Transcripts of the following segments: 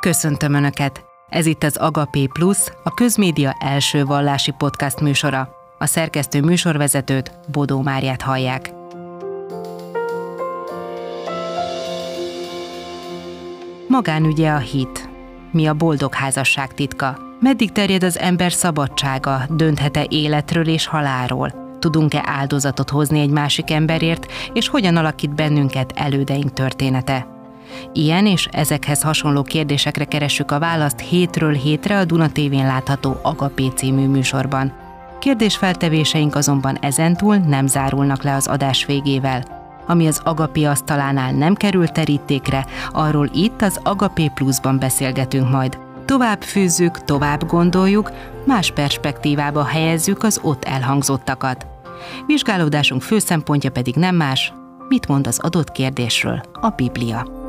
Köszöntöm Önöket! Ez itt az Agapé Plus, a közmédia első vallási podcast műsora. A szerkesztő műsorvezetőt, Bodó Máriát hallják. Magánügye a hit. Mi a boldog házasság titka? Meddig terjed az ember szabadsága, dönthet-e életről és halálról? Tudunk-e áldozatot hozni egy másik emberért, és hogyan alakít bennünket elődeink története? Ilyen és ezekhez hasonló kérdésekre keressük a választ hétről hétre a Duna tévén látható Agapé című műsorban. Kérdésfeltevéseink azonban ezentúl nem zárulnak le az adás végével. Ami az Agapé asztalánál nem került terítékre, arról itt az Agapé Plusban beszélgetünk majd. Tovább fűzzük, tovább gondoljuk, más perspektívába helyezzük az ott elhangzottakat. Vizsgálódásunk fő szempontja pedig nem más, mit mond az adott kérdésről a Biblia.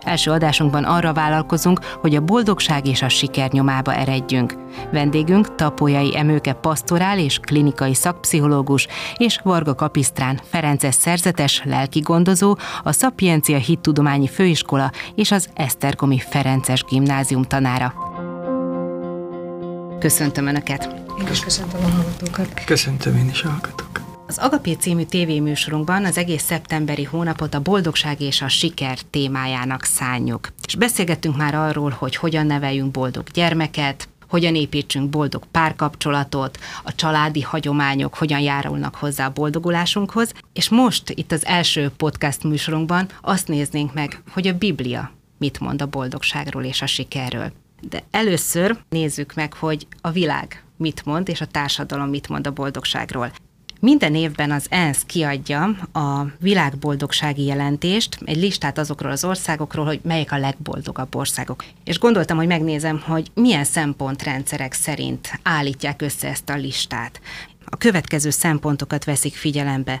Első adásunkban arra vállalkozunk, hogy a boldogság és a siker nyomába eredjünk. Vendégünk Tapolyai Emőke pastorál és klinikai szakpszichológus, és Varga Kapisztrán Ferences szerzetes, lelkigondozó, a Szapiencia Hittudományi Főiskola és az Esztergomi Ferences Gimnázium tanára. Köszöntöm Önöket! Én is köszöntöm a hallgatókat. Köszöntöm én is a hallgatókat. Az Agapé című tévéműsorunkban az egész szeptemberi hónapot a boldogság és a siker témájának szánjuk. És beszélgettünk már arról, hogy hogyan neveljünk boldog gyermeket, hogyan építsünk boldog párkapcsolatot, a családi hagyományok hogyan járulnak hozzá a boldogulásunkhoz, és most itt az első podcast műsorunkban azt néznénk meg, hogy a Biblia mit mond a boldogságról és a sikerről. De először nézzük meg, hogy a világ mit mond, és a társadalom mit mond a boldogságról. Minden évben az ENSZ kiadja a világboldogsági jelentést, egy listát azokról az országokról, hogy melyek a legboldogabb országok. És gondoltam, hogy megnézem, hogy milyen szempontrendszerek szerint állítják össze ezt a listát. A következő szempontokat veszik figyelembe.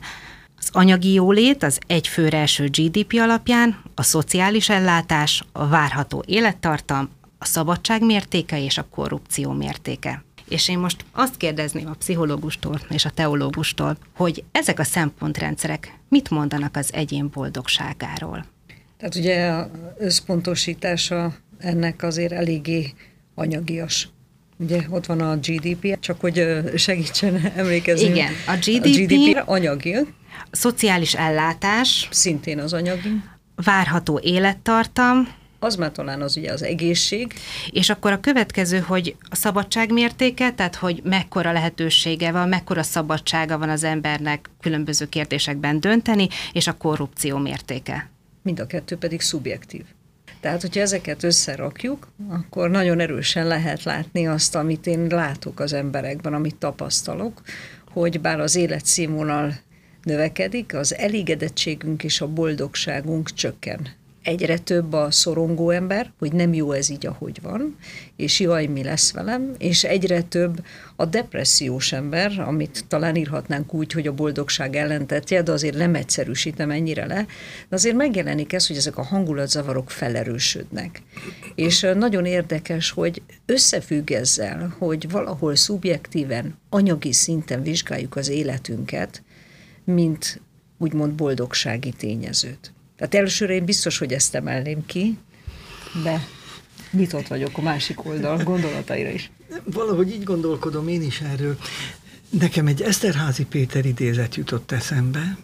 Az anyagi jólét az egy főre első GDP alapján, a szociális ellátás, a várható élettartam, a szabadság mértéke és a korrupció mértéke. És én most azt kérdezném a pszichológustól és a teológustól, hogy ezek a szempontrendszerek mit mondanak az egyén boldogságáról? Tehát ugye a összpontosítása ennek azért eléggé anyagias. Ugye ott van a GDP, csak hogy segítsen emlékezni. Igen, a GDP, a GDP anyagi. A szociális ellátás. Szintén az anyagi. Várható élettartam az már talán az ugye az egészség. És akkor a következő, hogy a szabadság mértéke, tehát hogy mekkora lehetősége van, mekkora szabadsága van az embernek különböző kérdésekben dönteni, és a korrupció mértéke. Mind a kettő pedig szubjektív. Tehát, hogyha ezeket összerakjuk, akkor nagyon erősen lehet látni azt, amit én látok az emberekben, amit tapasztalok, hogy bár az életszínvonal növekedik, az elégedettségünk és a boldogságunk csökken egyre több a szorongó ember, hogy nem jó ez így, ahogy van, és jaj, mi lesz velem, és egyre több a depressziós ember, amit talán írhatnánk úgy, hogy a boldogság ellentetje, de azért nem egyszerűsítem ennyire le, de azért megjelenik ez, hogy ezek a hangulatzavarok felerősödnek. És nagyon érdekes, hogy összefügg ezzel, hogy valahol szubjektíven, anyagi szinten vizsgáljuk az életünket, mint úgymond boldogsági tényezőt. Tehát elsőre én biztos, hogy ezt emelném ki, de nyitott vagyok a másik oldal gondolataira is. Valahogy így gondolkodom én is erről. Nekem egy Eszterházi Péter idézet jutott eszembe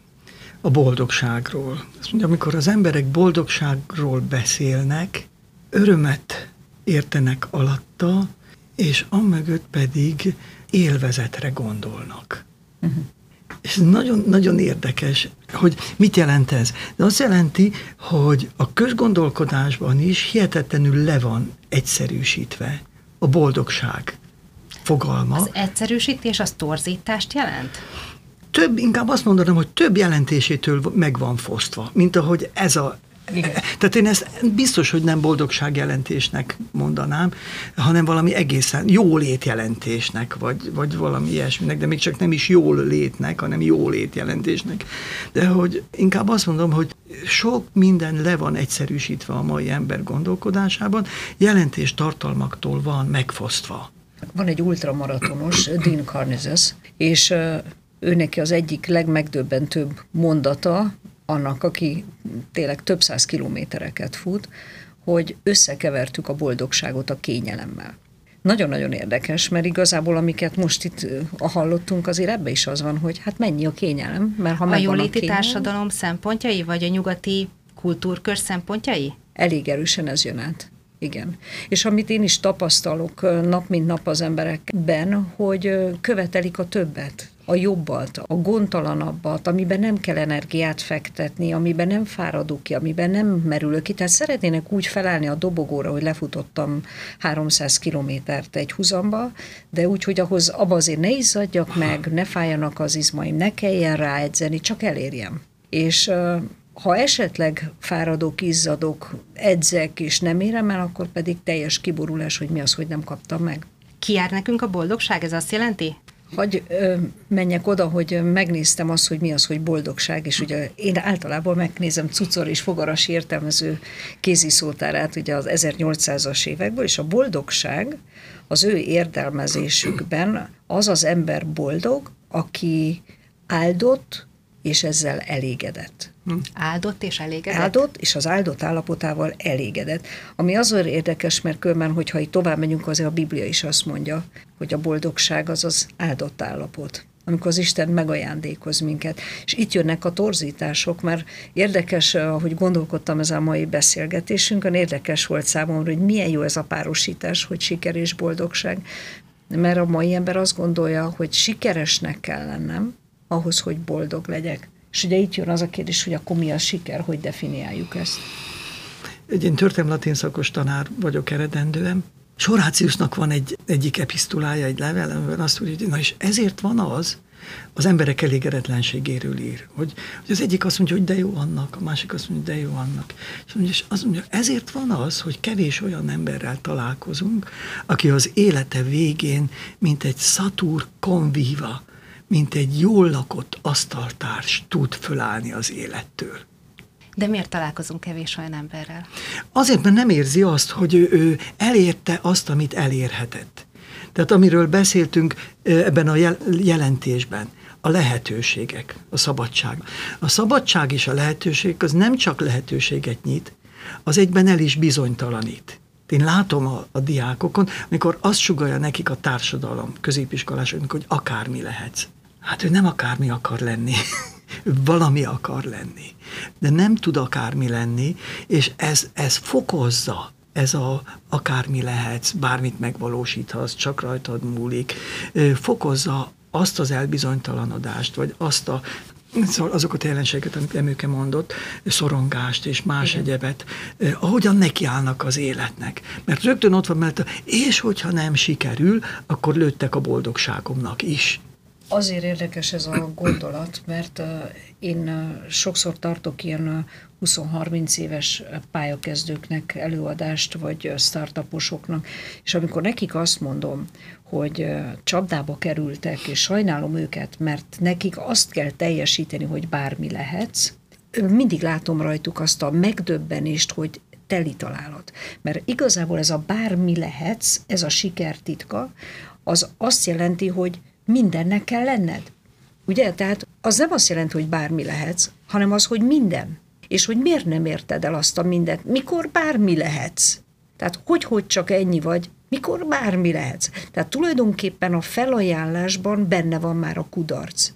a boldogságról. Azt mondja, amikor az emberek boldogságról beszélnek, örömet értenek alatta, és amögött pedig élvezetre gondolnak. Uh-huh. És nagyon, nagyon érdekes, hogy mit jelent ez. De azt jelenti, hogy a közgondolkodásban is hihetetlenül le van egyszerűsítve a boldogság fogalma. Az egyszerűsítés az torzítást jelent? Több, inkább azt mondanám, hogy több jelentésétől meg van fosztva, mint ahogy ez a igen. Tehát én ezt biztos, hogy nem boldogság jelentésnek mondanám, hanem valami egészen jó jelentésnek, vagy, vagy valami ilyesminek, de még csak nem is jól létnek, hanem jó jelentésnek. De hogy inkább azt mondom, hogy sok minden le van egyszerűsítve a mai ember gondolkodásában, jelentés tartalmaktól van megfosztva. Van egy ultramaratonos, Dean Carnizes, és ő neki az egyik legmegdöbbentőbb mondata, annak, aki tényleg több száz kilométereket fut, hogy összekevertük a boldogságot a kényelemmel. Nagyon-nagyon érdekes, mert igazából amiket most itt hallottunk, azért ebbe is az van, hogy hát mennyi a kényelem, mert ha a jóléti a kényelem, társadalom szempontjai, vagy a nyugati kultúrkör szempontjai? Elég erősen ez jön át. Igen. És amit én is tapasztalok nap mint nap az emberekben, hogy követelik a többet, a jobbat, a gondtalanabbat, amiben nem kell energiát fektetni, amiben nem fáradok ki, amiben nem merülök ki. Tehát szeretnének úgy felállni a dobogóra, hogy lefutottam 300 kilométert egy huzamba, de úgy, hogy ahhoz abba azért ne izzadjak meg, ne fájjanak az izmaim, ne kelljen ráedzeni, csak elérjem. És ha esetleg fáradok, izzadok, edzek és nem érem el, akkor pedig teljes kiborulás, hogy mi az, hogy nem kaptam meg. Ki jár nekünk a boldogság? Ez azt jelenti? Hogy menjek oda, hogy megnéztem azt, hogy mi az, hogy boldogság, és ugye én általában megnézem Cucor és Fogaras értelmező kéziszótárát ugye az 1800-as évekből, és a boldogság az ő értelmezésükben az az ember boldog, aki áldott, és ezzel elégedett. Hm. Áldott és elégedett? Áldott, és az áldott állapotával elégedett. Ami azért érdekes, mert körben, hogyha itt tovább megyünk, azért a Biblia is azt mondja, hogy a boldogság az az áldott állapot amikor az Isten megajándékoz minket. És itt jönnek a torzítások, mert érdekes, ahogy gondolkodtam ez a mai beszélgetésünkön, érdekes volt számomra, hogy milyen jó ez a párosítás, hogy siker és boldogság. Mert a mai ember azt gondolja, hogy sikeresnek kell lennem, ahhoz, hogy boldog legyek. És ugye itt jön az a kérdés, hogy akkor mi a siker, hogy definiáljuk ezt. Én történelmi latin szakos tanár vagyok eredendően. Soráciusnak van egy, egyik episztulája, egy level, amiben azt mondja, hogy na és ezért van az, az emberek elégedetlenségéről ír. Hogy, hogy az egyik azt mondja, hogy de jó annak, a másik azt mondja, hogy de jó annak. És, mondja, és azt mondja, ezért van az, hogy kevés olyan emberrel találkozunk, aki az élete végén, mint egy szatur conviva, mint egy jól lakott asztaltárs tud fölállni az élettől. De miért találkozunk kevés olyan emberrel? Azért, mert nem érzi azt, hogy ő, ő elérte azt, amit elérhetett. Tehát amiről beszéltünk ebben a jelentésben, a lehetőségek, a szabadság. A szabadság és a lehetőség az nem csak lehetőséget nyit, az egyben el is bizonytalanít. Én látom a, a diákokon, amikor azt sugalja nekik a társadalom középiskolásoknak, hogy akármi lehetsz. Hát ő nem akármi akar lenni, ő valami akar lenni, de nem tud akármi lenni, és ez, ez fokozza ez a akármi lehetsz, bármit megvalósíthatsz, csak rajtad múlik, fokozza azt az elbizonytalanodást, vagy azt a Szóval azokat a jelenségeket, amit Emőke mondott, szorongást és más Igen. egyebet, eh, ahogyan nekiállnak az életnek. Mert rögtön ott van mellett, és hogyha nem sikerül, akkor lőttek a boldogságomnak is. Azért érdekes ez a gondolat, mert én sokszor tartok ilyen 20-30 éves pályakezdőknek előadást, vagy startuposoknak, és amikor nekik azt mondom, hogy csapdába kerültek, és sajnálom őket, mert nekik azt kell teljesíteni, hogy bármi lehetsz, mindig látom rajtuk azt a megdöbbenést, hogy teli találat. Mert igazából ez a bármi lehetsz, ez a siker titka, az azt jelenti, hogy mindennek kell lenned. Ugye? Tehát az nem azt jelenti, hogy bármi lehetsz, hanem az, hogy minden. És hogy miért nem érted el azt a mindent, mikor bármi lehetsz. Tehát hogy, hogy csak ennyi vagy, mikor bármi lehetsz. Tehát tulajdonképpen a felajánlásban benne van már a kudarc.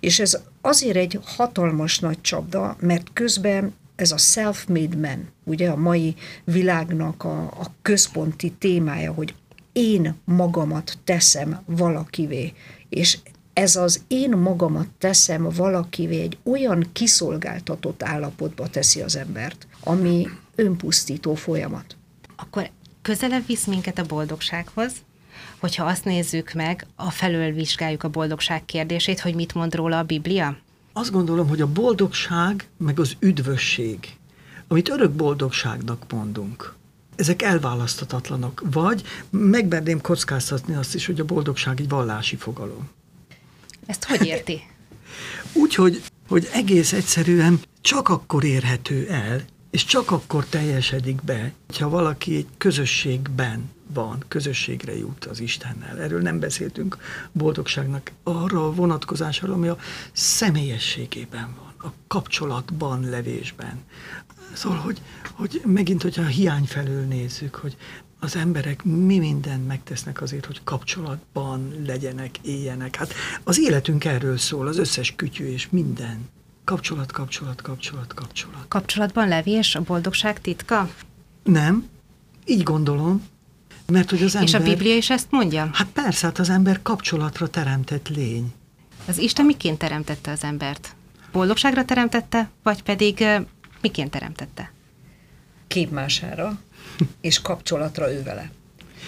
És ez azért egy hatalmas nagy csapda, mert közben ez a self-made man, ugye a mai világnak a, a központi témája, hogy én magamat teszem valakivé, és ez az én magamat teszem valakivé egy olyan kiszolgáltatott állapotba teszi az embert, ami önpusztító folyamat. Akkor közelebb visz minket a boldogsághoz, hogyha azt nézzük meg, a felől vizsgáljuk a boldogság kérdését, hogy mit mond róla a Biblia? Azt gondolom, hogy a boldogság meg az üdvösség, amit örök boldogságnak mondunk, ezek elválaszthatatlanok. Vagy megmerném kockáztatni azt is, hogy a boldogság egy vallási fogalom. Ezt hogy érti? Úgy, hogy, hogy egész egyszerűen csak akkor érhető el, És csak akkor teljesedik be, ha valaki egy közösségben van, közösségre jut az Istennel. Erről nem beszéltünk boldogságnak arra a vonatkozásról, ami a személyességében van, a kapcsolatban, levésben. Szóval, hogy, hogy megint, hogyha a hiány felől nézzük, hogy az emberek mi mindent megtesznek azért, hogy kapcsolatban legyenek, éljenek. Hát az életünk erről szól, az összes kütyű és minden. Kapcsolat, kapcsolat, kapcsolat, kapcsolat. Kapcsolatban levés a boldogság titka? Nem, így gondolom. Mert hogy az ember... És a Biblia is ezt mondja? Hát persze, hát az ember kapcsolatra teremtett lény. Az Isten miként teremtette az embert? Boldogságra teremtette, vagy pedig miként teremtette? Képmására és kapcsolatra ő vele.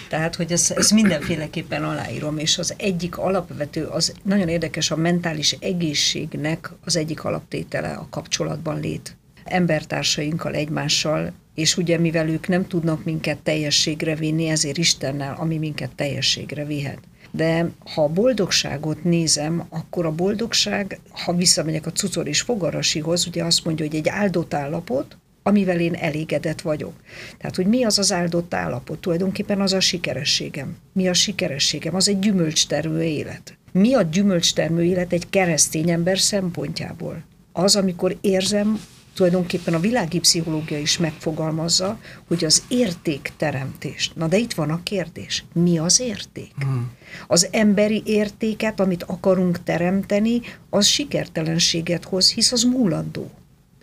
Tehát, hogy ezt, ezt mindenféleképpen aláírom, és az egyik alapvető, az nagyon érdekes, a mentális egészségnek az egyik alaptétele a kapcsolatban lét embertársainkkal, egymással, és ugye mivel ők nem tudnak minket teljességre vinni, ezért Istennel, ami minket teljességre vihet. De ha a boldogságot nézem, akkor a boldogság, ha visszamegyek a cucor és fogarasihoz, ugye azt mondja, hogy egy áldott állapot, amivel én elégedett vagyok. Tehát, hogy mi az az áldott állapot? Tulajdonképpen az a sikerességem. Mi a sikerességem? Az egy gyümölcstermő élet. Mi a gyümölcstermő élet egy keresztény ember szempontjából? Az, amikor érzem, tulajdonképpen a világi pszichológia is megfogalmazza, hogy az értékteremtést. Na de itt van a kérdés. Mi az érték? Hmm. Az emberi értéket, amit akarunk teremteni, az sikertelenséget hoz, hisz az múlandó.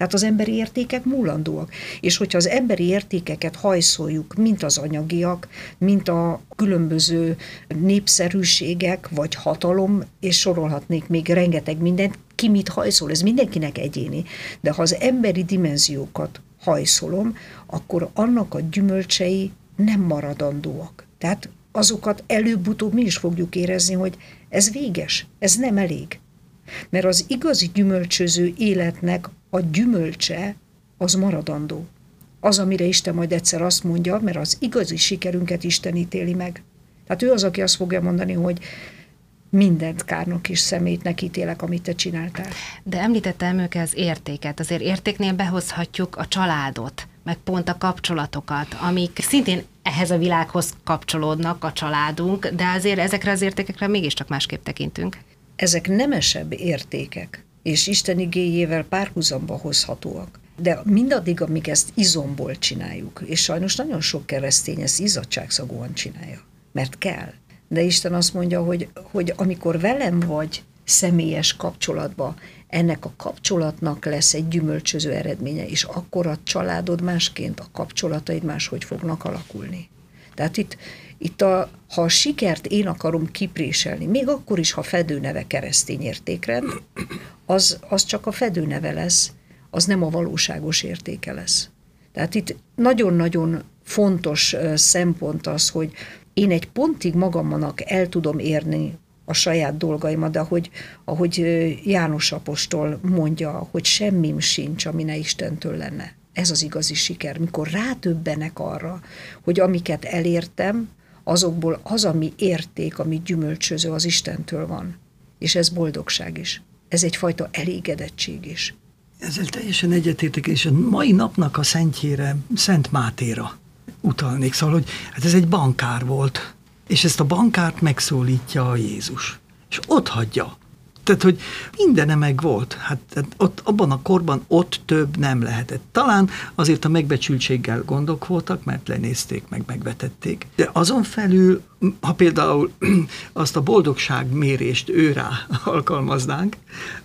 Tehát az emberi értékek múlandóak. És hogyha az emberi értékeket hajszoljuk, mint az anyagiak, mint a különböző népszerűségek, vagy hatalom, és sorolhatnék még rengeteg mindent, ki mit hajszol, ez mindenkinek egyéni. De ha az emberi dimenziókat hajszolom, akkor annak a gyümölcsei nem maradandóak. Tehát azokat előbb-utóbb mi is fogjuk érezni, hogy ez véges, ez nem elég. Mert az igazi gyümölcsöző életnek a gyümölcse az maradandó. Az, amire Isten majd egyszer azt mondja, mert az igazi sikerünket Isten ítéli meg. Tehát ő az, aki azt fogja mondani, hogy mindent kárnak és szemétnek ítélek, amit te csináltál. De említettem ők az értéket. Azért értéknél behozhatjuk a családot, meg pont a kapcsolatokat, amik szintén ehhez a világhoz kapcsolódnak a családunk, de azért ezekre az értékekre mégiscsak másképp tekintünk. Ezek nemesebb értékek és Isten igéjével párhuzamba hozhatóak. De mindaddig, amíg ezt izomból csináljuk, és sajnos nagyon sok keresztény ezt izzadságszagúan csinálja, mert kell. De Isten azt mondja, hogy, hogy amikor velem vagy személyes kapcsolatba, ennek a kapcsolatnak lesz egy gyümölcsöző eredménye, és akkor a családod másként, a kapcsolataid máshogy fognak alakulni. Tehát itt, itt a, ha a sikert én akarom kipréselni, még akkor is, ha fedőneve keresztény értékrend, az, az csak a fedőneve lesz, az nem a valóságos értéke lesz. Tehát itt nagyon-nagyon fontos szempont az, hogy én egy pontig magamnak el tudom érni a saját dolgaimat, de ahogy, ahogy János Apostol mondja, hogy semmim sincs, ami ne Istentől lenne. Ez az igazi siker, mikor rátöbbenek arra, hogy amiket elértem, azokból az, ami érték, ami gyümölcsöző, az Istentől van. És ez boldogság is. Ez egyfajta elégedettség is. Ezzel teljesen egyetértek, és a mai napnak a szentjére, Szent Mátéra utalnék. Szóval, hogy hát ez egy bankár volt, és ezt a bankárt megszólítja a Jézus. És ott hagyja. Tehát, hogy mindene meg volt. Hát, hát ott, abban a korban ott több nem lehetett. Talán azért a megbecsültséggel gondok voltak, mert lenézték, meg megvetették. De azon felül, ha például azt a boldogság mérést őrá alkalmaznánk,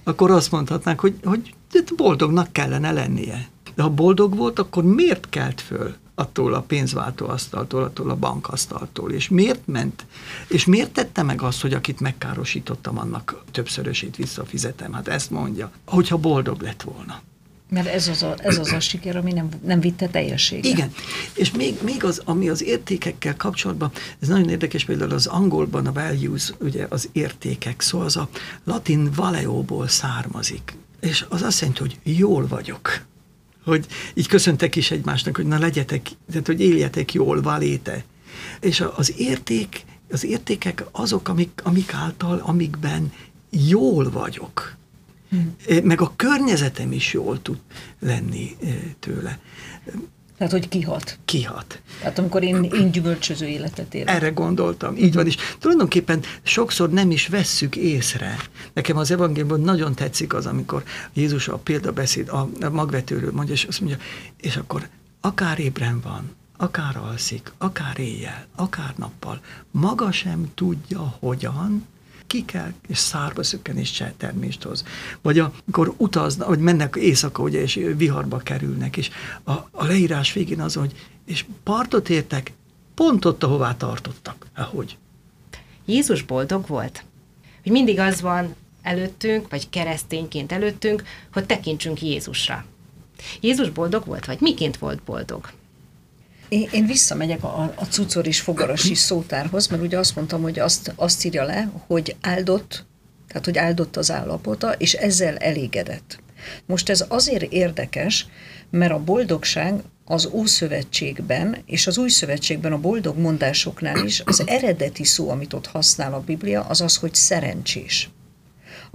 akkor azt mondhatnánk, hogy, hogy boldognak kellene lennie. De ha boldog volt, akkor miért kelt föl? Attól a pénzváltóasztaltól, attól a bankasztaltól. És miért ment? És miért tette meg azt, hogy akit megkárosítottam, annak többszörösét visszafizetem? Hát ezt mondja, hogyha boldog lett volna. Mert ez az a, ez az a siker, ami nem, nem vitte teljességet. Igen, és még, még az, ami az értékekkel kapcsolatban, ez nagyon érdekes, például az angolban a values, ugye az értékek, szó az a latin valeóból származik, és az azt jelenti, hogy jól vagyok hogy így köszöntek is egymásnak, hogy na legyetek, tehát hogy éljetek jól, valéte. És az érték, az értékek azok, amik, amik által, amikben jól vagyok. Hmm. Meg a környezetem is jól tud lenni tőle. Tehát, hogy kihat. Kihat. Tehát amikor én, én gyümölcsöző életet élek. Erre gondoltam, így van. És tulajdonképpen sokszor nem is vesszük észre. Nekem az evangéliumban nagyon tetszik az, amikor Jézus a példabeszéd a magvetőről mondja, és azt mondja, és akkor akár ébren van, akár alszik, akár éjjel, akár nappal, maga sem tudja, hogyan, ki kell, és szárba szökken és termést hoz. Vagy amikor utaznak, vagy mennek éjszaka, ugye, és viharba kerülnek, és a, a leírás végén az, hogy és partot értek, pont ott, ahová tartottak. Ahogy. Jézus boldog volt? Hogy mindig az van előttünk, vagy keresztényként előttünk, hogy tekintsünk Jézusra. Jézus boldog volt, vagy miként volt boldog? Én, én visszamegyek a, a cucor és fogarasi szótárhoz, mert ugye azt mondtam, hogy azt, azt írja le, hogy áldott, tehát hogy áldott az állapota, és ezzel elégedett. Most ez azért érdekes, mert a boldogság az Ószövetségben és az Új Szövetségben a boldog mondásoknál is az eredeti szó, amit ott használ a Biblia, az az, hogy szerencsés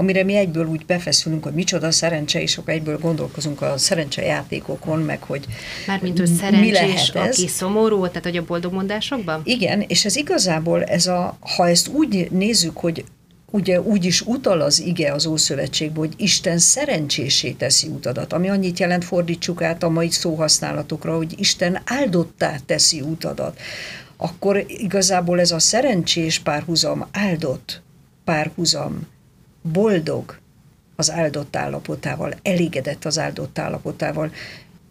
amire mi egyből úgy befeszülünk, hogy micsoda szerencse, és akkor egyből gondolkozunk a játékokon, meg hogy Mármint, hogy szerencsés, mi lehet ez. aki szomorú, tehát hogy a boldog mondásokban? Igen, és ez igazából, ez a, ha ezt úgy nézzük, hogy ugye úgy is utal az ige az Ószövetségben, hogy Isten szerencsésé teszi utadat, ami annyit jelent, fordítsuk át a mai szóhasználatokra, hogy Isten áldottá teszi utadat, akkor igazából ez a szerencsés párhuzam, áldott párhuzam, boldog az áldott állapotával, elégedett az áldott állapotával.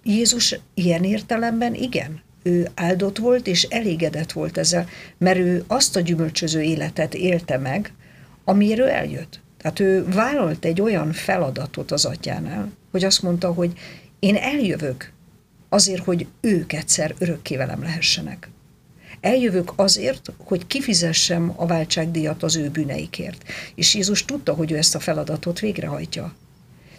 Jézus ilyen értelemben igen, ő áldott volt és elégedett volt ezzel, mert ő azt a gyümölcsöző életet élte meg, amiről eljött. Tehát ő vállalt egy olyan feladatot az atyánál, hogy azt mondta, hogy én eljövök azért, hogy ők egyszer örökké velem lehessenek. Eljövök azért, hogy kifizessem a váltságdíjat az ő bűneikért. És Jézus tudta, hogy ő ezt a feladatot végrehajtja.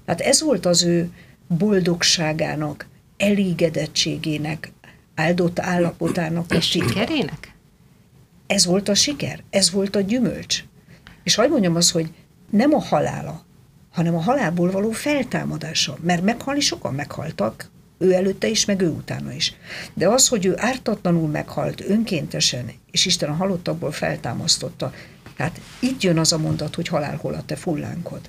Tehát ez volt az ő boldogságának, elégedettségének, áldott állapotának. És sikerének? Ez volt a siker, ez volt a gyümölcs. És hagyd mondjam azt, hogy nem a halála, hanem a halálból való feltámadása. Mert meghalni sokan meghaltak, ő előtte is, meg ő utána is. De az, hogy ő ártatlanul meghalt önkéntesen, és Isten a halottakból feltámasztotta, hát itt jön az a mondat, hogy halál hol a te fullánkod.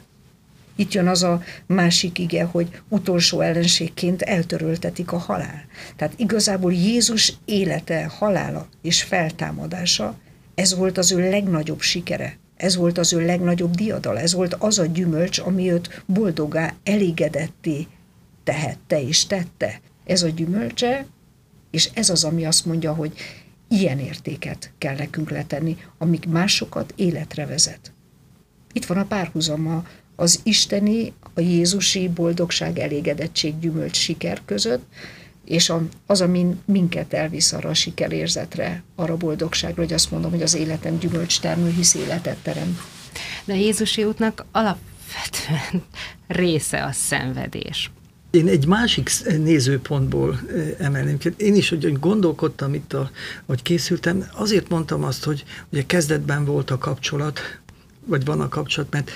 Itt jön az a másik ige, hogy utolsó ellenségként eltöröltetik a halál. Tehát igazából Jézus élete, halála és feltámadása, ez volt az ő legnagyobb sikere. Ez volt az ő legnagyobb diadal, ez volt az a gyümölcs, ami őt boldogá, elégedetté tehette és tette. Ez a gyümölcse, és ez az, ami azt mondja, hogy ilyen értéket kell nekünk letenni, amik másokat életre vezet. Itt van a párhuzama az isteni, a Jézusi boldogság, elégedettség, gyümölcs, siker között, és az, ami minket elvisz arra a sikerérzetre, arra a boldogságra, hogy azt mondom, hogy az életem gyümölcs termő, hisz életet terem. De a Jézusi útnak alapvetően része a szenvedés. Én egy másik nézőpontból emelném ki. Én is, hogy gondolkodtam itt, a, hogy készültem, azért mondtam azt, hogy ugye kezdetben volt a kapcsolat, vagy van a kapcsolat, mert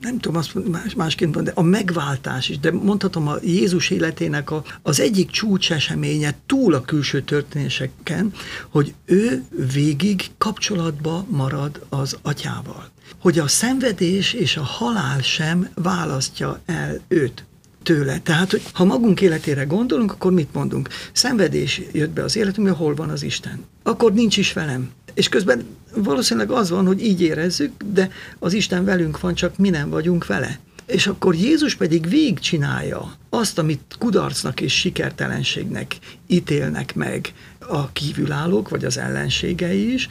nem tudom azt más, másként mondani, de a megváltás is, de mondhatom a Jézus életének a, az egyik csúcseseménye túl a külső történéseken, hogy ő végig kapcsolatba marad az atyával. Hogy a szenvedés és a halál sem választja el őt tőle. Tehát, hogy ha magunk életére gondolunk, akkor mit mondunk? Szenvedés jött be az életünkbe, hol van az Isten? Akkor nincs is velem. És közben valószínűleg az van, hogy így érezzük, de az Isten velünk van, csak mi nem vagyunk vele. És akkor Jézus pedig végigcsinálja azt, amit kudarcnak és sikertelenségnek ítélnek meg a kívülállók, vagy az ellenségei is,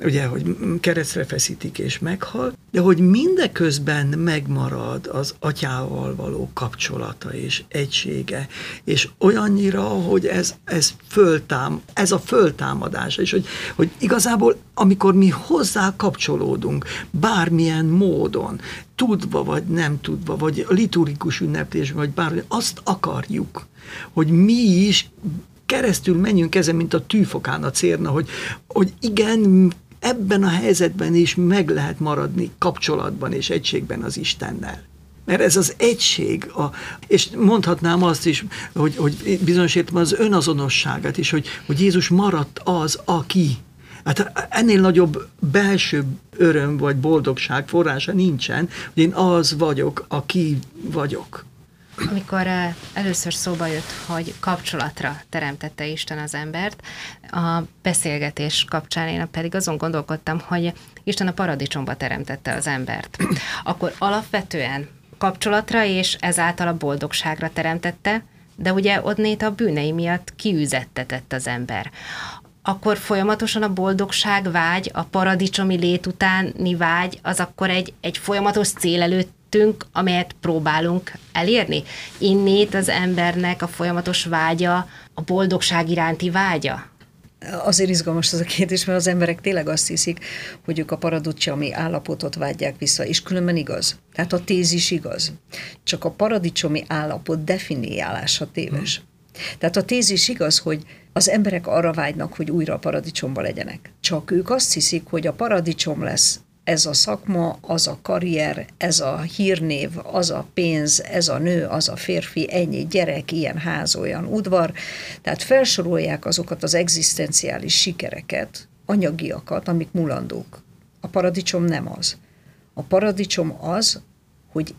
ugye, hogy keresztre feszítik és meghal, de hogy mindeközben megmarad az atyával való kapcsolata és egysége, és olyannyira, hogy ez, ez, föltám, ez a föltámadás, és hogy, hogy igazából amikor mi hozzá kapcsolódunk, bármilyen módon, tudva vagy nem tudva, vagy liturgikus ünneplés, vagy bármi, azt akarjuk, hogy mi is keresztül menjünk ezen, mint a tűfokán a cérna, hogy, hogy igen, ebben a helyzetben is meg lehet maradni kapcsolatban és egységben az Istennel. Mert ez az egység, a, és mondhatnám azt is, hogy, hogy bizonyos értelemben az önazonosságát is, hogy, hogy Jézus maradt az, aki. Hát ennél nagyobb belső öröm vagy boldogság forrása nincsen, hogy én az vagyok, aki vagyok. Amikor először szóba jött, hogy kapcsolatra teremtette Isten az embert, a beszélgetés kapcsán én pedig azon gondolkodtam, hogy Isten a paradicsomba teremtette az embert. Akkor alapvetően kapcsolatra és ezáltal a boldogságra teremtette, de ugye odnét a bűnei miatt kiüzettetett az ember akkor folyamatosan a boldogság vágy, a paradicsomi lét utáni vágy, az akkor egy, egy folyamatos cél előttünk, amelyet próbálunk elérni. Innét az embernek a folyamatos vágya, a boldogság iránti vágya? Azért izgalmas az a kérdés, mert az emberek tényleg azt hiszik, hogy ők a paradicsomi állapotot vágyják vissza, és különben igaz. Tehát a tézis igaz. Csak a paradicsomi állapot definiálása téves. Hmm. Tehát a tézis igaz, hogy az emberek arra vágynak, hogy újra a paradicsomba legyenek. Csak ők azt hiszik, hogy a paradicsom lesz ez a szakma, az a karrier, ez a hírnév, az a pénz, ez a nő, az a férfi, ennyi gyerek, ilyen ház, olyan udvar. Tehát felsorolják azokat az egzisztenciális sikereket, anyagiakat, amik mulandók. A paradicsom nem az. A paradicsom az, hogy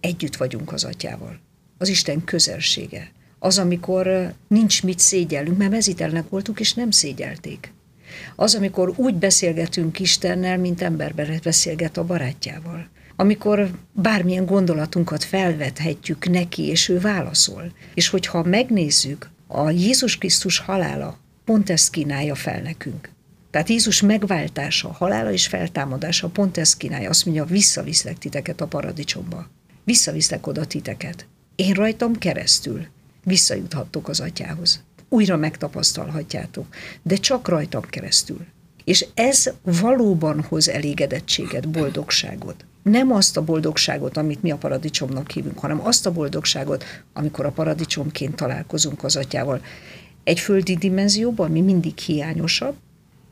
együtt vagyunk az atyával. Az Isten közelsége az, amikor nincs mit szégyellünk, mert mezítelnek voltunk, és nem szégyelték. Az, amikor úgy beszélgetünk Istennel, mint ember beszélget a barátjával. Amikor bármilyen gondolatunkat felvethetjük neki, és ő válaszol. És hogyha megnézzük, a Jézus Krisztus halála pont ezt kínálja fel nekünk. Tehát Jézus megváltása, halála és feltámadása pont ezt kínálja. Azt mondja, visszaviszlek titeket a paradicsomba. Visszaviszlek oda titeket. Én rajtam keresztül visszajuthattok az atyához. Újra megtapasztalhatjátok, de csak rajtam keresztül. És ez valóban hoz elégedettséget, boldogságot. Nem azt a boldogságot, amit mi a paradicsomnak hívunk, hanem azt a boldogságot, amikor a paradicsomként találkozunk az atyával. Egy földi dimenzióban, mi mindig hiányosabb,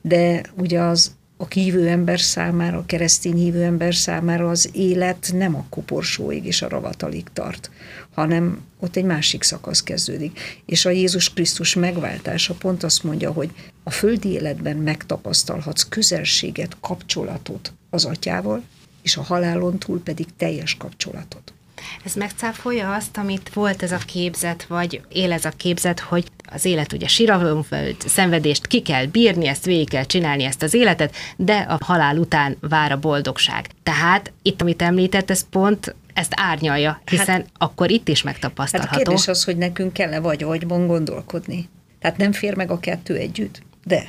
de ugye az a hívő ember számára, a keresztény hívő ember számára az élet nem a koporsóig és a ravatalig tart, hanem ott egy másik szakasz kezdődik. És a Jézus Krisztus megváltása pont azt mondja, hogy a földi életben megtapasztalhatsz közelséget, kapcsolatot az atyával, és a halálon túl pedig teljes kapcsolatot. Ez megcáfolja azt, amit volt ez a képzet, vagy él ez a képzet, hogy az élet ugye síralom, szenvedést ki kell bírni, ezt végig kell csinálni, ezt az életet, de a halál után vár a boldogság. Tehát itt, amit említett, ez pont ezt árnyalja, hiszen hát, akkor itt is megtapasztalható. Hát a kérdés az, hogy nekünk kell-e vagy agyban gondolkodni. Tehát nem fér meg a kettő együtt? De.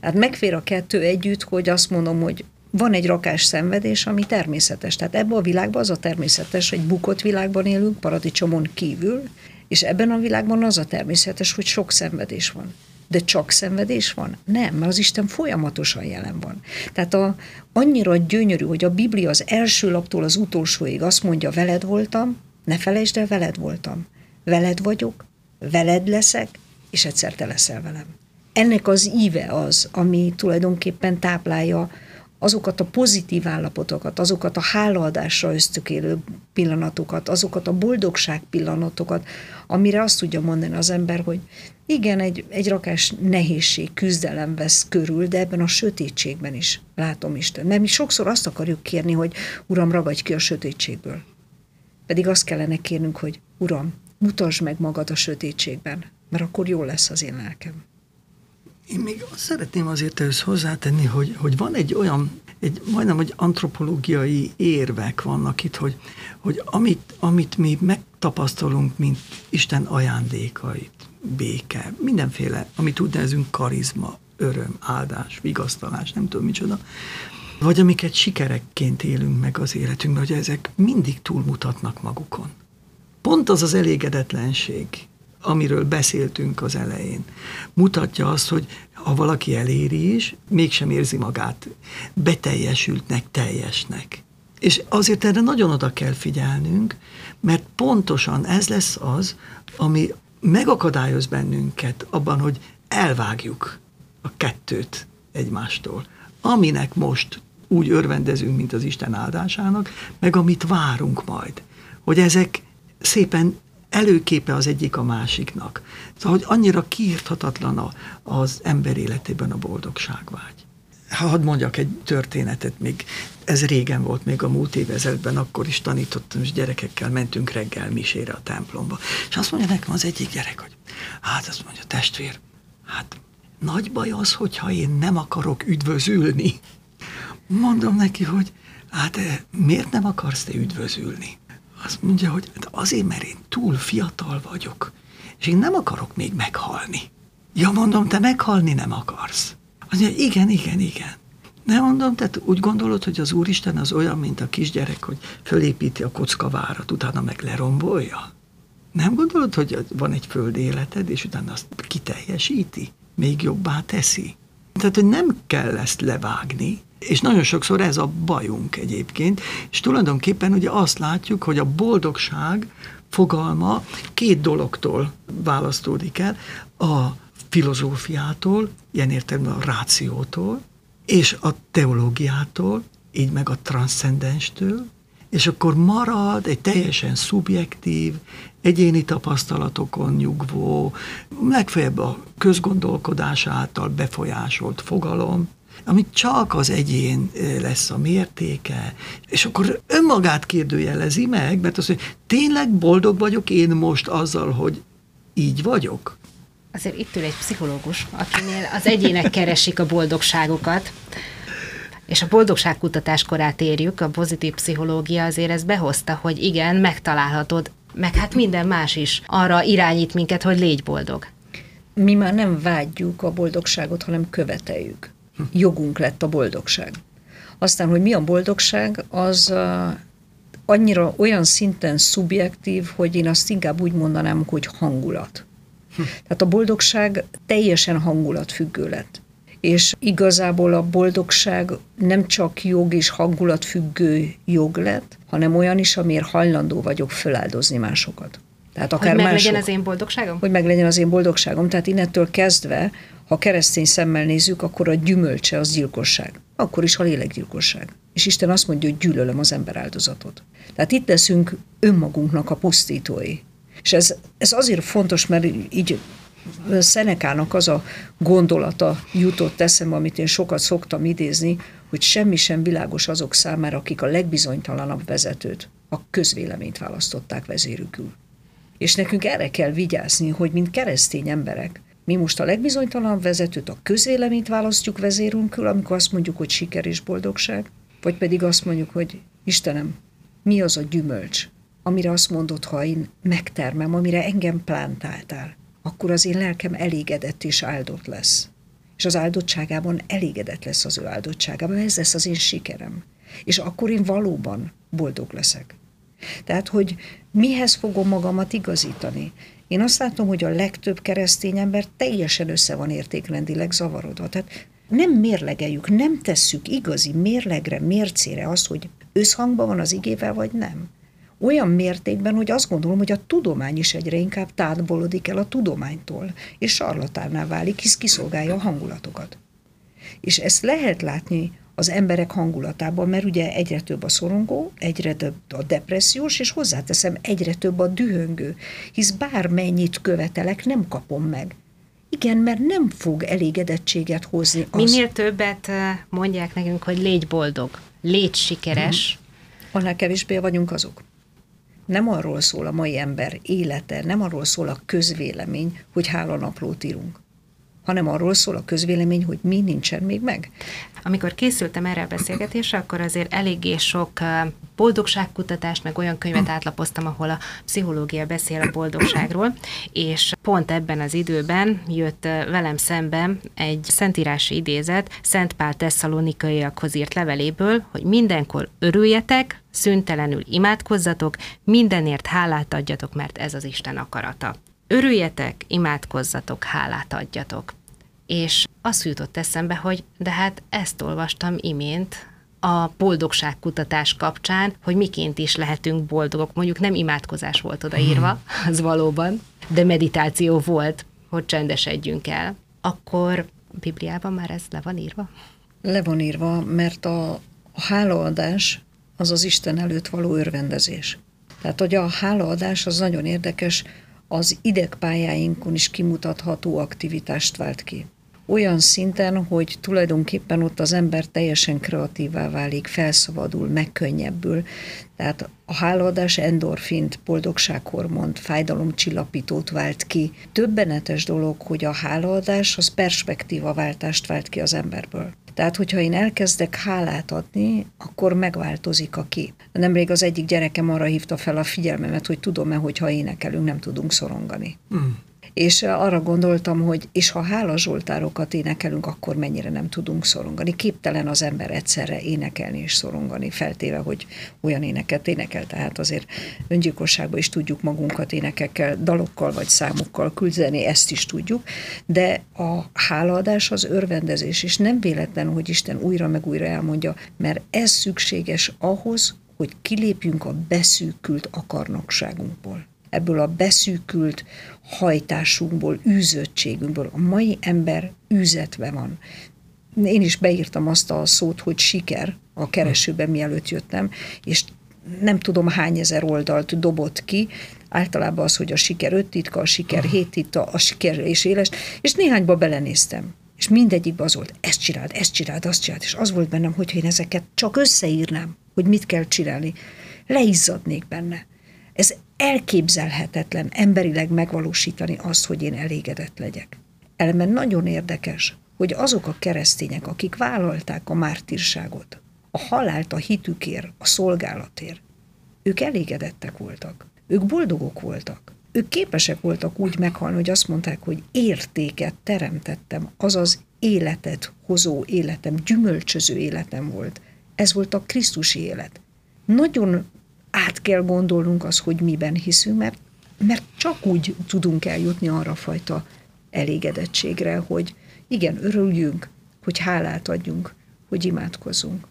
Hát megfér a kettő együtt, hogy azt mondom, hogy van egy rakás szenvedés, ami természetes. Tehát ebben a világban az a természetes, hogy bukott világban élünk, paradicsomon kívül, és ebben a világban az a természetes, hogy sok szenvedés van. De csak szenvedés van? Nem, mert az Isten folyamatosan jelen van. Tehát a, annyira gyönyörű, hogy a Biblia az első laptól az utolsóig azt mondja, veled voltam, ne felejtsd el, veled voltam. Veled vagyok, veled leszek, és egyszer te leszel velem. Ennek az íve az, ami tulajdonképpen táplálja azokat a pozitív állapotokat, azokat a hálaadásra ösztökélő pillanatokat, azokat a boldogság pillanatokat, amire azt tudja mondani az ember, hogy igen, egy, egy rakás nehézség, küzdelem vesz körül, de ebben a sötétségben is látom Isten. Mert mi sokszor azt akarjuk kérni, hogy Uram, ragadj ki a sötétségből. Pedig azt kellene kérnünk, hogy Uram, mutasd meg magad a sötétségben, mert akkor jó lesz az én lelkem. Én még azt szeretném azért ehhez hozzátenni, hogy, hogy van egy olyan, egy majdnem, hogy antropológiai érvek vannak itt, hogy, hogy amit, amit mi megtapasztalunk, mint Isten ajándékait, béke, mindenféle, amit úgy nevezünk karizma, öröm, áldás, vigasztalás, nem tudom micsoda, vagy amiket sikerekként élünk meg az életünkben, hogy ezek mindig túlmutatnak magukon. Pont az az elégedetlenség, amiről beszéltünk az elején, mutatja azt, hogy ha valaki eléri is, mégsem érzi magát beteljesültnek, teljesnek. És azért erre nagyon oda kell figyelnünk, mert pontosan ez lesz az, ami megakadályoz bennünket abban, hogy elvágjuk a kettőt egymástól. Aminek most úgy örvendezünk, mint az Isten áldásának, meg amit várunk majd hogy ezek szépen előképe az egyik a másiknak. Szóval, hogy annyira kiírthatatlan az ember életében a boldogságvágy. Hadd mondjak egy történetet, még ez régen volt, még a múlt évezetben, akkor is tanítottam, és gyerekekkel mentünk reggel misére a templomba. És azt mondja nekem az egyik gyerek, hogy hát azt mondja, testvér, hát nagy baj az, hogyha én nem akarok üdvözülni. Mondom neki, hogy hát eh, miért nem akarsz te üdvözülni? Azt mondja, hogy hát azért, mert én túl fiatal vagyok, és én nem akarok még meghalni. Ja, mondom, te meghalni nem akarsz. Azt mondja, igen, igen, igen. Nem mondom, tehát úgy gondolod, hogy az Úristen az olyan, mint a kisgyerek, hogy fölépíti a kockavárat, utána meg lerombolja? Nem gondolod, hogy van egy föld életed, és utána azt kiteljesíti? Még jobbá teszi? Tehát, hogy nem kell ezt levágni, és nagyon sokszor ez a bajunk egyébként, és tulajdonképpen ugye azt látjuk, hogy a boldogság fogalma két dologtól választódik el, a filozófiától, ilyen értelemben a rációtól, és a teológiától, így meg a transzcendenstől, és akkor marad egy teljesen szubjektív, egyéni tapasztalatokon nyugvó, legfeljebb a közgondolkodás által befolyásolt fogalom, ami csak az egyén lesz a mértéke, és akkor önmagát kérdőjelezi meg, mert azt mondja, tényleg boldog vagyok én most azzal, hogy így vagyok? Azért itt ül egy pszichológus, akinél az egyének keresik a boldogságukat, és a boldogságkutatás korát érjük, a pozitív pszichológia azért ezt behozta, hogy igen, megtalálhatod, meg hát minden más is arra irányít minket, hogy légy boldog. Mi már nem vágyjuk a boldogságot, hanem követeljük. Jogunk lett a boldogság. Aztán, hogy mi a boldogság, az annyira olyan szinten szubjektív, hogy én azt inkább úgy mondanám, hogy hangulat. Tehát a boldogság teljesen hangulatfüggő lett. És igazából a boldogság nem csak jog és hangulatfüggő jog lett, hanem olyan is, amiért hajlandó vagyok feláldozni másokat. Tehát akár hogy meglegyen mások, az én boldogságom? Hogy meglegyen az én boldogságom. Tehát innentől kezdve, ha keresztény szemmel nézzük, akkor a gyümölcse az gyilkosság. Akkor is a lélekgyilkosság. És Isten azt mondja, hogy gyűlölöm az ember áldozatot. Tehát itt leszünk önmagunknak a pusztítói. És ez, ez azért fontos, mert így Szenekának az a gondolata jutott eszembe, amit én sokat szoktam idézni, hogy semmi sem világos azok számára, akik a legbizonytalanabb vezetőt, a közvéleményt választották vezérükül. És nekünk erre kell vigyázni, hogy mint keresztény emberek, mi most a legbizonytalanabb vezetőt, a közvéleményt választjuk vezérünkül, amikor azt mondjuk, hogy siker és boldogság, vagy pedig azt mondjuk, hogy Istenem, mi az a gyümölcs, amire azt mondod, ha én megtermem, amire engem plántáltál, akkor az én lelkem elégedett és áldott lesz. És az áldottságában elégedett lesz az ő áldottságában, ez lesz az én sikerem. És akkor én valóban boldog leszek. Tehát, hogy mihez fogom magamat igazítani? Én azt látom, hogy a legtöbb keresztény ember teljesen össze van értékrendileg zavarodva. Tehát nem mérlegeljük, nem tesszük igazi mérlegre, mércére azt, hogy összhangban van az igével, vagy nem olyan mértékben, hogy azt gondolom, hogy a tudomány is egyre inkább tátbolodik el a tudománytól, és sarlatánná válik, hisz kiszolgálja a hangulatokat. És ezt lehet látni az emberek hangulatában, mert ugye egyre több a szorongó, egyre több a depressziós, és hozzáteszem, egyre több a dühöngő, hisz bármennyit követelek, nem kapom meg. Igen, mert nem fog elégedettséget hozni. Az... Minél többet mondják nekünk, hogy légy boldog, légy sikeres. Hmm. Annál kevésbé vagyunk azok nem arról szól a mai ember élete, nem arról szól a közvélemény, hogy hála naplót írunk, hanem arról szól a közvélemény, hogy mi nincsen még meg. Amikor készültem erre a beszélgetésre, akkor azért eléggé sok boldogságkutatást, meg olyan könyvet átlapoztam, ahol a pszichológia beszél a boldogságról, és pont ebben az időben jött velem szembe egy szentírási idézet Szent Pál tesszalonikaiakhoz írt leveléből, hogy mindenkor örüljetek, szüntelenül imádkozzatok, mindenért hálát adjatok, mert ez az Isten akarata. Örüljetek, imádkozzatok, hálát adjatok. És azt jutott eszembe, hogy de hát ezt olvastam imént a boldogságkutatás kapcsán, hogy miként is lehetünk boldogok. Mondjuk nem imádkozás volt odaírva, hmm. az valóban, de meditáció volt, hogy csendesedjünk el. Akkor a Bibliában már ez le van írva? Le van írva, mert a, a hálaadás az az Isten előtt való örvendezés. Tehát, hogy a hálaadás az nagyon érdekes, az idegpályáinkon is kimutatható aktivitást vált ki olyan szinten, hogy tulajdonképpen ott az ember teljesen kreatívá válik, felszabadul, megkönnyebbül. Tehát a hálaadás endorfint, boldogsághormont, fájdalomcsillapítót vált ki. Többenetes dolog, hogy a hálaadás az perspektívaváltást vált ki az emberből. Tehát, hogyha én elkezdek hálát adni, akkor megváltozik a kép. Nemrég az egyik gyerekem arra hívta fel a figyelmemet, hogy tudom-e, hogy ha énekelünk, nem tudunk szorongani. Mm és arra gondoltam, hogy és ha hála Zsoltárokat énekelünk, akkor mennyire nem tudunk szorongani. Képtelen az ember egyszerre énekelni és szorongani, feltéve, hogy olyan éneket énekel, tehát azért öngyilkosságban is tudjuk magunkat énekekkel, dalokkal vagy számokkal küldeni, ezt is tudjuk, de a hálaadás az örvendezés, és nem véletlen, hogy Isten újra meg újra elmondja, mert ez szükséges ahhoz, hogy kilépjünk a beszűkült akarnokságunkból ebből a beszűkült hajtásunkból, űzöttségünkből. A mai ember űzetve van. Én is beírtam azt a szót, hogy siker a keresőben, mielőtt jöttem, és nem tudom hány ezer oldalt dobott ki, általában az, hogy a siker öt titka, a siker hét titka, a siker és éles, és néhányba belenéztem. És mindegyikben az volt, ezt csináld, ezt csináld, azt csináld, és az volt bennem, hogyha én ezeket csak összeírnám, hogy mit kell csinálni, leizzadnék benne. Ez elképzelhetetlen emberileg megvalósítani azt, hogy én elégedett legyek. Elmen nagyon érdekes, hogy azok a keresztények, akik vállalták a mártírságot, a halált a hitükért, a szolgálatért, ők elégedettek voltak. Ők boldogok voltak. Ők képesek voltak úgy meghalni, hogy azt mondták, hogy értéket teremtettem, azaz életet hozó életem, gyümölcsöző életem volt. Ez volt a Krisztusi élet. Nagyon át kell gondolnunk az, hogy miben hiszünk, mert, mert csak úgy tudunk eljutni arra fajta elégedettségre, hogy igen, örüljünk, hogy hálát adjunk, hogy imádkozunk.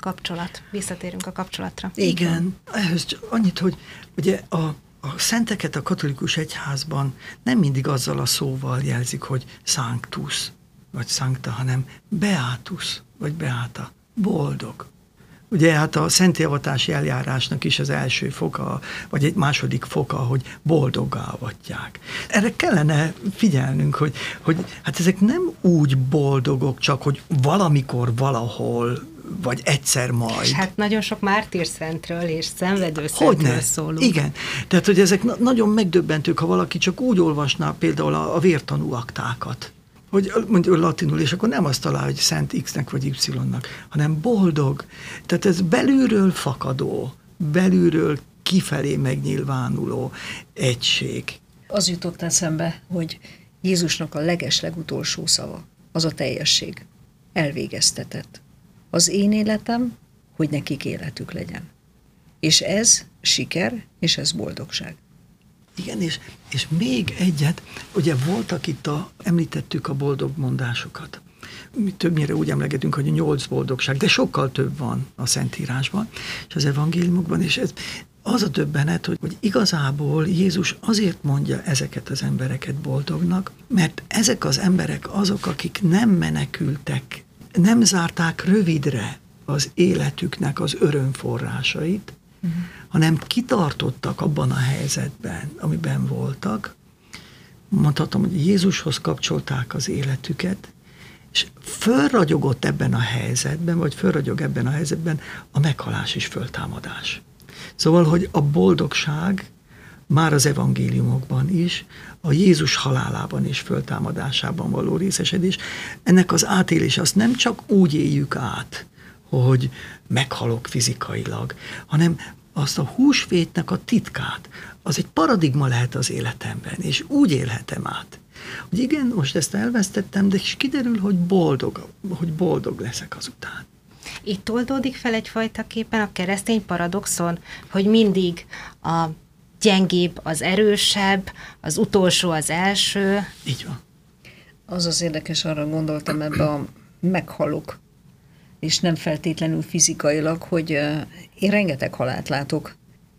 Kapcsolat. Visszatérünk a kapcsolatra. Igen, ehhez annyit, hogy ugye a, a szenteket a katolikus egyházban nem mindig azzal a szóval jelzik, hogy sanctus, vagy sancta, hanem beatus, vagy beata, boldog, Ugye hát a szentélvatási eljárásnak is az első foka, vagy egy második foka, hogy boldoggá avatják. Erre kellene figyelnünk, hogy, hogy hát ezek nem úgy boldogok csak, hogy valamikor, valahol vagy egyszer majd. És hát nagyon sok mártírszentről és szenvedőszentről szólunk. Igen. Tehát, hogy ezek na- nagyon megdöbbentők, ha valaki csak úgy olvasná például a, a vértanú aktákat hogy mondjuk latinul, és akkor nem azt talál, hogy szent X-nek vagy Y-nak, hanem boldog. Tehát ez belülről fakadó, belülről kifelé megnyilvánuló egység. Az jutott eszembe, hogy Jézusnak a leges legutolsó szava, az a teljesség. Elvégeztetett. Az én életem, hogy nekik életük legyen. És ez siker, és ez boldogság. Igen, és, és még egyet, ugye voltak itt, a, említettük a boldog mondásokat. Mi többnyire úgy emlegetünk, hogy nyolc boldogság, de sokkal több van a Szentírásban és az evangéliumokban, és ez, az a többenet, hogy, hogy igazából Jézus azért mondja ezeket az embereket boldognak, mert ezek az emberek azok, akik nem menekültek, nem zárták rövidre az életüknek az örömforrásait, uh-huh hanem kitartottak abban a helyzetben, amiben voltak. Mondhatom, hogy Jézushoz kapcsolták az életüket, és fölragyogott ebben a helyzetben, vagy fölragyog ebben a helyzetben a meghalás és föltámadás. Szóval, hogy a boldogság már az evangéliumokban is, a Jézus halálában és föltámadásában való részesedés, ennek az átélés azt nem csak úgy éljük át, hogy meghalok fizikailag, hanem azt a húsvétnek a titkát, az egy paradigma lehet az életemben, és úgy élhetem át. Hogy igen, most ezt elvesztettem, de is kiderül, hogy boldog, hogy boldog leszek azután. Itt oldódik fel egyfajta képen a keresztény paradoxon, hogy mindig a gyengébb az erősebb, az utolsó az első. Így van. Az az érdekes, arra gondoltam ebbe a meghalok és nem feltétlenül fizikailag, hogy én rengeteg halált látok,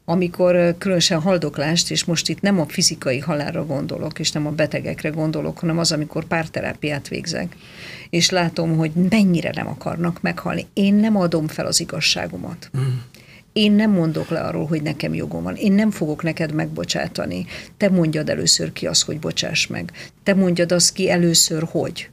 amikor különösen haldoklást, és most itt nem a fizikai halálra gondolok, és nem a betegekre gondolok, hanem az, amikor párterápiát végzek, és látom, hogy mennyire nem akarnak meghalni. Én nem adom fel az igazságomat. Mm. Én nem mondok le arról, hogy nekem jogom van. Én nem fogok neked megbocsátani. Te mondjad először ki azt, hogy bocsáss meg. Te mondjad azt ki először, hogy.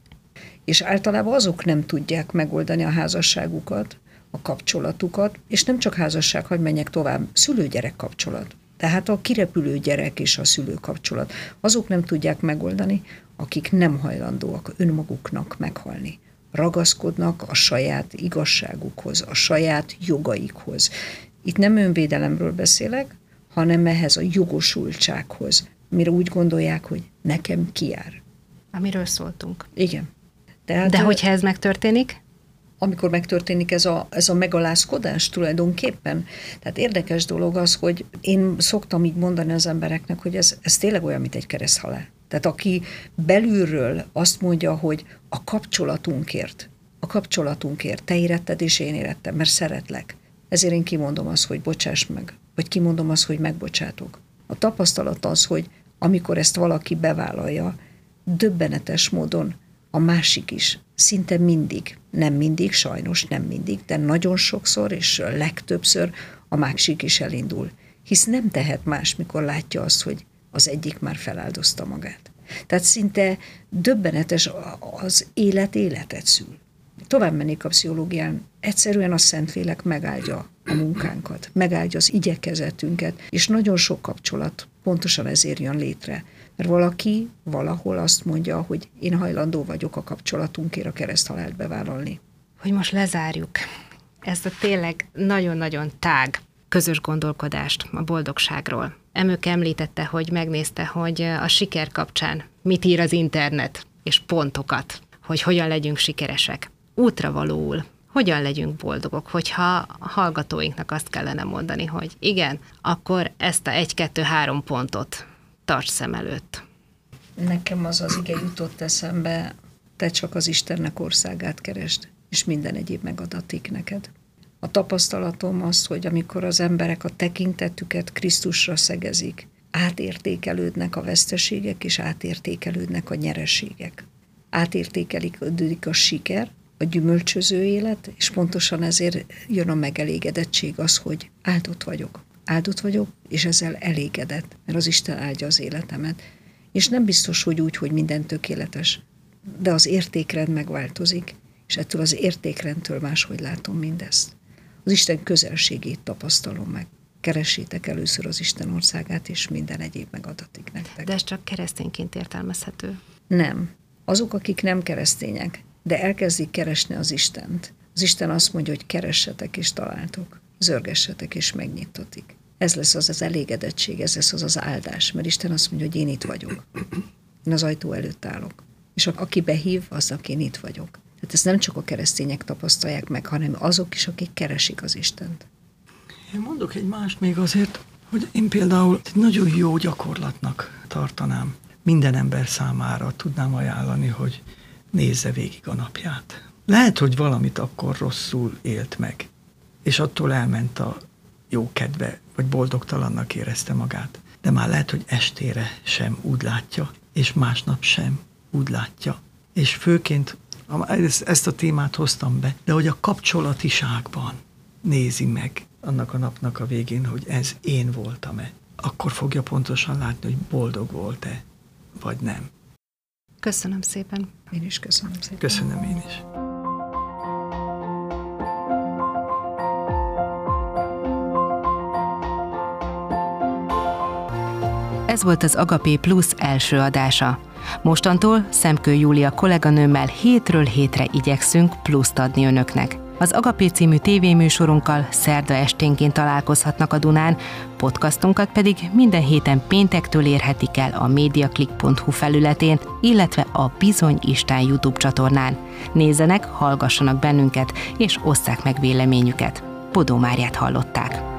És általában azok nem tudják megoldani a házasságukat, a kapcsolatukat, és nem csak házasság, hogy menjek tovább, szülő-gyerek kapcsolat. Tehát a kirepülő gyerek és a szülő kapcsolat. Azok nem tudják megoldani, akik nem hajlandóak önmaguknak meghalni. Ragaszkodnak a saját igazságukhoz, a saját jogaikhoz. Itt nem önvédelemről beszélek, hanem ehhez a jogosultsághoz, mire úgy gondolják, hogy nekem kiár. Amiről szóltunk. Igen. Tehát, De hogyha ez megtörténik? amikor megtörténik ez a, ez a megalázkodás tulajdonképpen. Tehát érdekes dolog az, hogy én szoktam így mondani az embereknek, hogy ez, ez tényleg olyan, mint egy kereszthalál. Tehát aki belülről azt mondja, hogy a kapcsolatunkért, a kapcsolatunkért, te éretted és én érettem, mert szeretlek. Ezért én kimondom azt, hogy bocsáss meg, vagy kimondom azt, hogy megbocsátok. A tapasztalat az, hogy amikor ezt valaki bevállalja, döbbenetes módon a másik is, szinte mindig, nem mindig, sajnos nem mindig, de nagyon sokszor és legtöbbször a másik is elindul. Hisz nem tehet más, mikor látja azt, hogy az egyik már feláldozta magát. Tehát szinte döbbenetes az élet életet szül. Tovább mennék a pszichológián, egyszerűen a Szentlélek megáldja a munkánkat, megáldja az igyekezetünket, és nagyon sok kapcsolat pontosan ezért jön létre. Mert valaki valahol azt mondja, hogy én hajlandó vagyok a kapcsolatunkért a kereszthalált bevállalni. Hogy most lezárjuk ezt a tényleg nagyon-nagyon tág közös gondolkodást a boldogságról. Emők említette, hogy megnézte, hogy a siker kapcsán mit ír az internet, és pontokat, hogy hogyan legyünk sikeresek. Útra valóul, hogyan legyünk boldogok, hogyha a hallgatóinknak azt kellene mondani, hogy igen, akkor ezt a egy-kettő-három pontot tarts szem előtt. Nekem az az ige jutott eszembe, te csak az Istennek országát keresd, és minden egyéb megadatik neked. A tapasztalatom az, hogy amikor az emberek a tekintetüket Krisztusra szegezik, átértékelődnek a veszteségek, és átértékelődnek a nyereségek. Átértékelődik a siker, a gyümölcsöző élet, és pontosan ezért jön a megelégedettség az, hogy áldott vagyok. Áldott vagyok, és ezzel elégedett, mert az Isten áldja az életemet. És nem biztos, hogy úgy, hogy minden tökéletes, de az értékrend megváltozik, és ettől az értékrendtől máshogy látom mindezt. Az Isten közelségét tapasztalom meg. Keressétek először az Isten országát, és minden egyéb megadatik nektek. De ez csak keresztényként értelmezhető. Nem. Azok, akik nem keresztények, de elkezdik keresni az Istent. Az Isten azt mondja, hogy keressetek és találtok, zörgessetek és megnyitatik. Ez lesz az az elégedettség, ez lesz az az áldás, mert Isten azt mondja, hogy én itt vagyok. Én az ajtó előtt állok. És aki behív, aznak én itt vagyok. Tehát ezt nem csak a keresztények tapasztalják meg, hanem azok is, akik keresik az Istent. Én mondok egy mást még azért, hogy én például egy nagyon jó gyakorlatnak tartanám. Minden ember számára tudnám ajánlani, hogy nézze végig a napját. Lehet, hogy valamit akkor rosszul élt meg, és attól elment a jó kedve, vagy boldogtalannak érezte magát. De már lehet, hogy estére sem úgy látja, és másnap sem úgy látja. És főként ezt a témát hoztam be, de hogy a kapcsolatiságban nézi meg annak a napnak a végén, hogy ez én voltam-e. Akkor fogja pontosan látni, hogy boldog volt-e, vagy nem. Köszönöm szépen. Én is köszönöm szépen. Köszönöm én is. Ez volt az Agapé Plus első adása. Mostantól Szemkő Júlia kolléganőmmel hétről hétre igyekszünk pluszt adni önöknek. Az Agapé című tévéműsorunkkal szerda esténként találkozhatnak a Dunán, podcastunkat pedig minden héten péntektől érhetik el a mediaclick.hu felületén, illetve a Bizony Isten YouTube csatornán. Nézzenek, hallgassanak bennünket, és osszák meg véleményüket. Podó Máriát hallották.